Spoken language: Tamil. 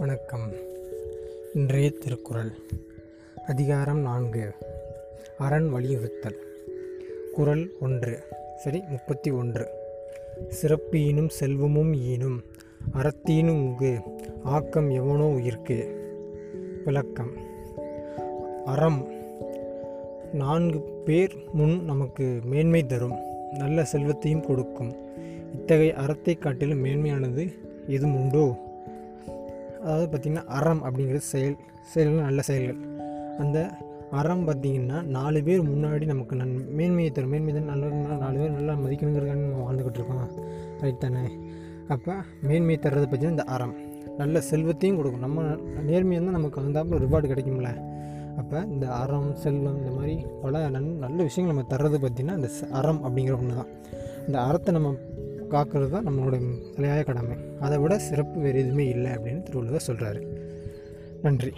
வணக்கம். இன்றைய திருக்குறள். அதிகாரம் நான்கு. அரண் வலியுறுத்தல். குறள் ஒன்று. சரி முப்பத்தி ஒன்று. சிறப்பீனும் செல்வமும் ஈனும் அறத்தீனும் உகு ஆக்கம் எவனோ உயிர்க்கு. விளக்கம். அறம். நான்கு பேர் முன் நமக்கு மேன்மை தரும் நல்ல செல்வத்தையும் கொடுக்கும். இத்தகைய அறத்தை காட்டிலும் மேன்மையானது எதுவும் உண்டோ? அதாவது பார்த்திங்கன்னா அறம் அப்படிங்கிறது செயல் செயல்கள் நல்ல செயல்கள். அந்த அறம் பார்த்திங்கன்னா நாலு பேர் முன்னாடி நமக்கு நன் மேன்மையை தரும். மேன்மை தான் நல்ல நாலு பேர் நல்லா மதிக்கணுங்கிறதுக்காக நம்ம வாழ்ந்துக்கிட்டு இருக்கோம். ரைட் தானே? அப்போ மேன்மையை தர்றதை பார்த்திங்கன்னா இந்த அறம். நல்ல செல்வத்தையும் கொடுக்கும். நம்ம நேர்மையாக தான் நமக்கு வந்தாப்புல ரிவார்டு கிடைக்கும்ல. அப்போ இந்த அறம் செல்வம் இந்த மாதிரி பல நன் நல்ல விஷயங்கள் நம்ம தர்றது பார்த்திங்கன்னா இந்த அறம் அப்படிங்கிற ஒன்று தான் இந்த அறத்தை நம்ம காக்கிறது தான் நம்மளோட தலையாய கடமை. அதை விட சிறப்பு வேறு எதுவுமே இல்லை அப்படின்னு திருவள்ளுவர் சொல்கிறாரு நன்றி.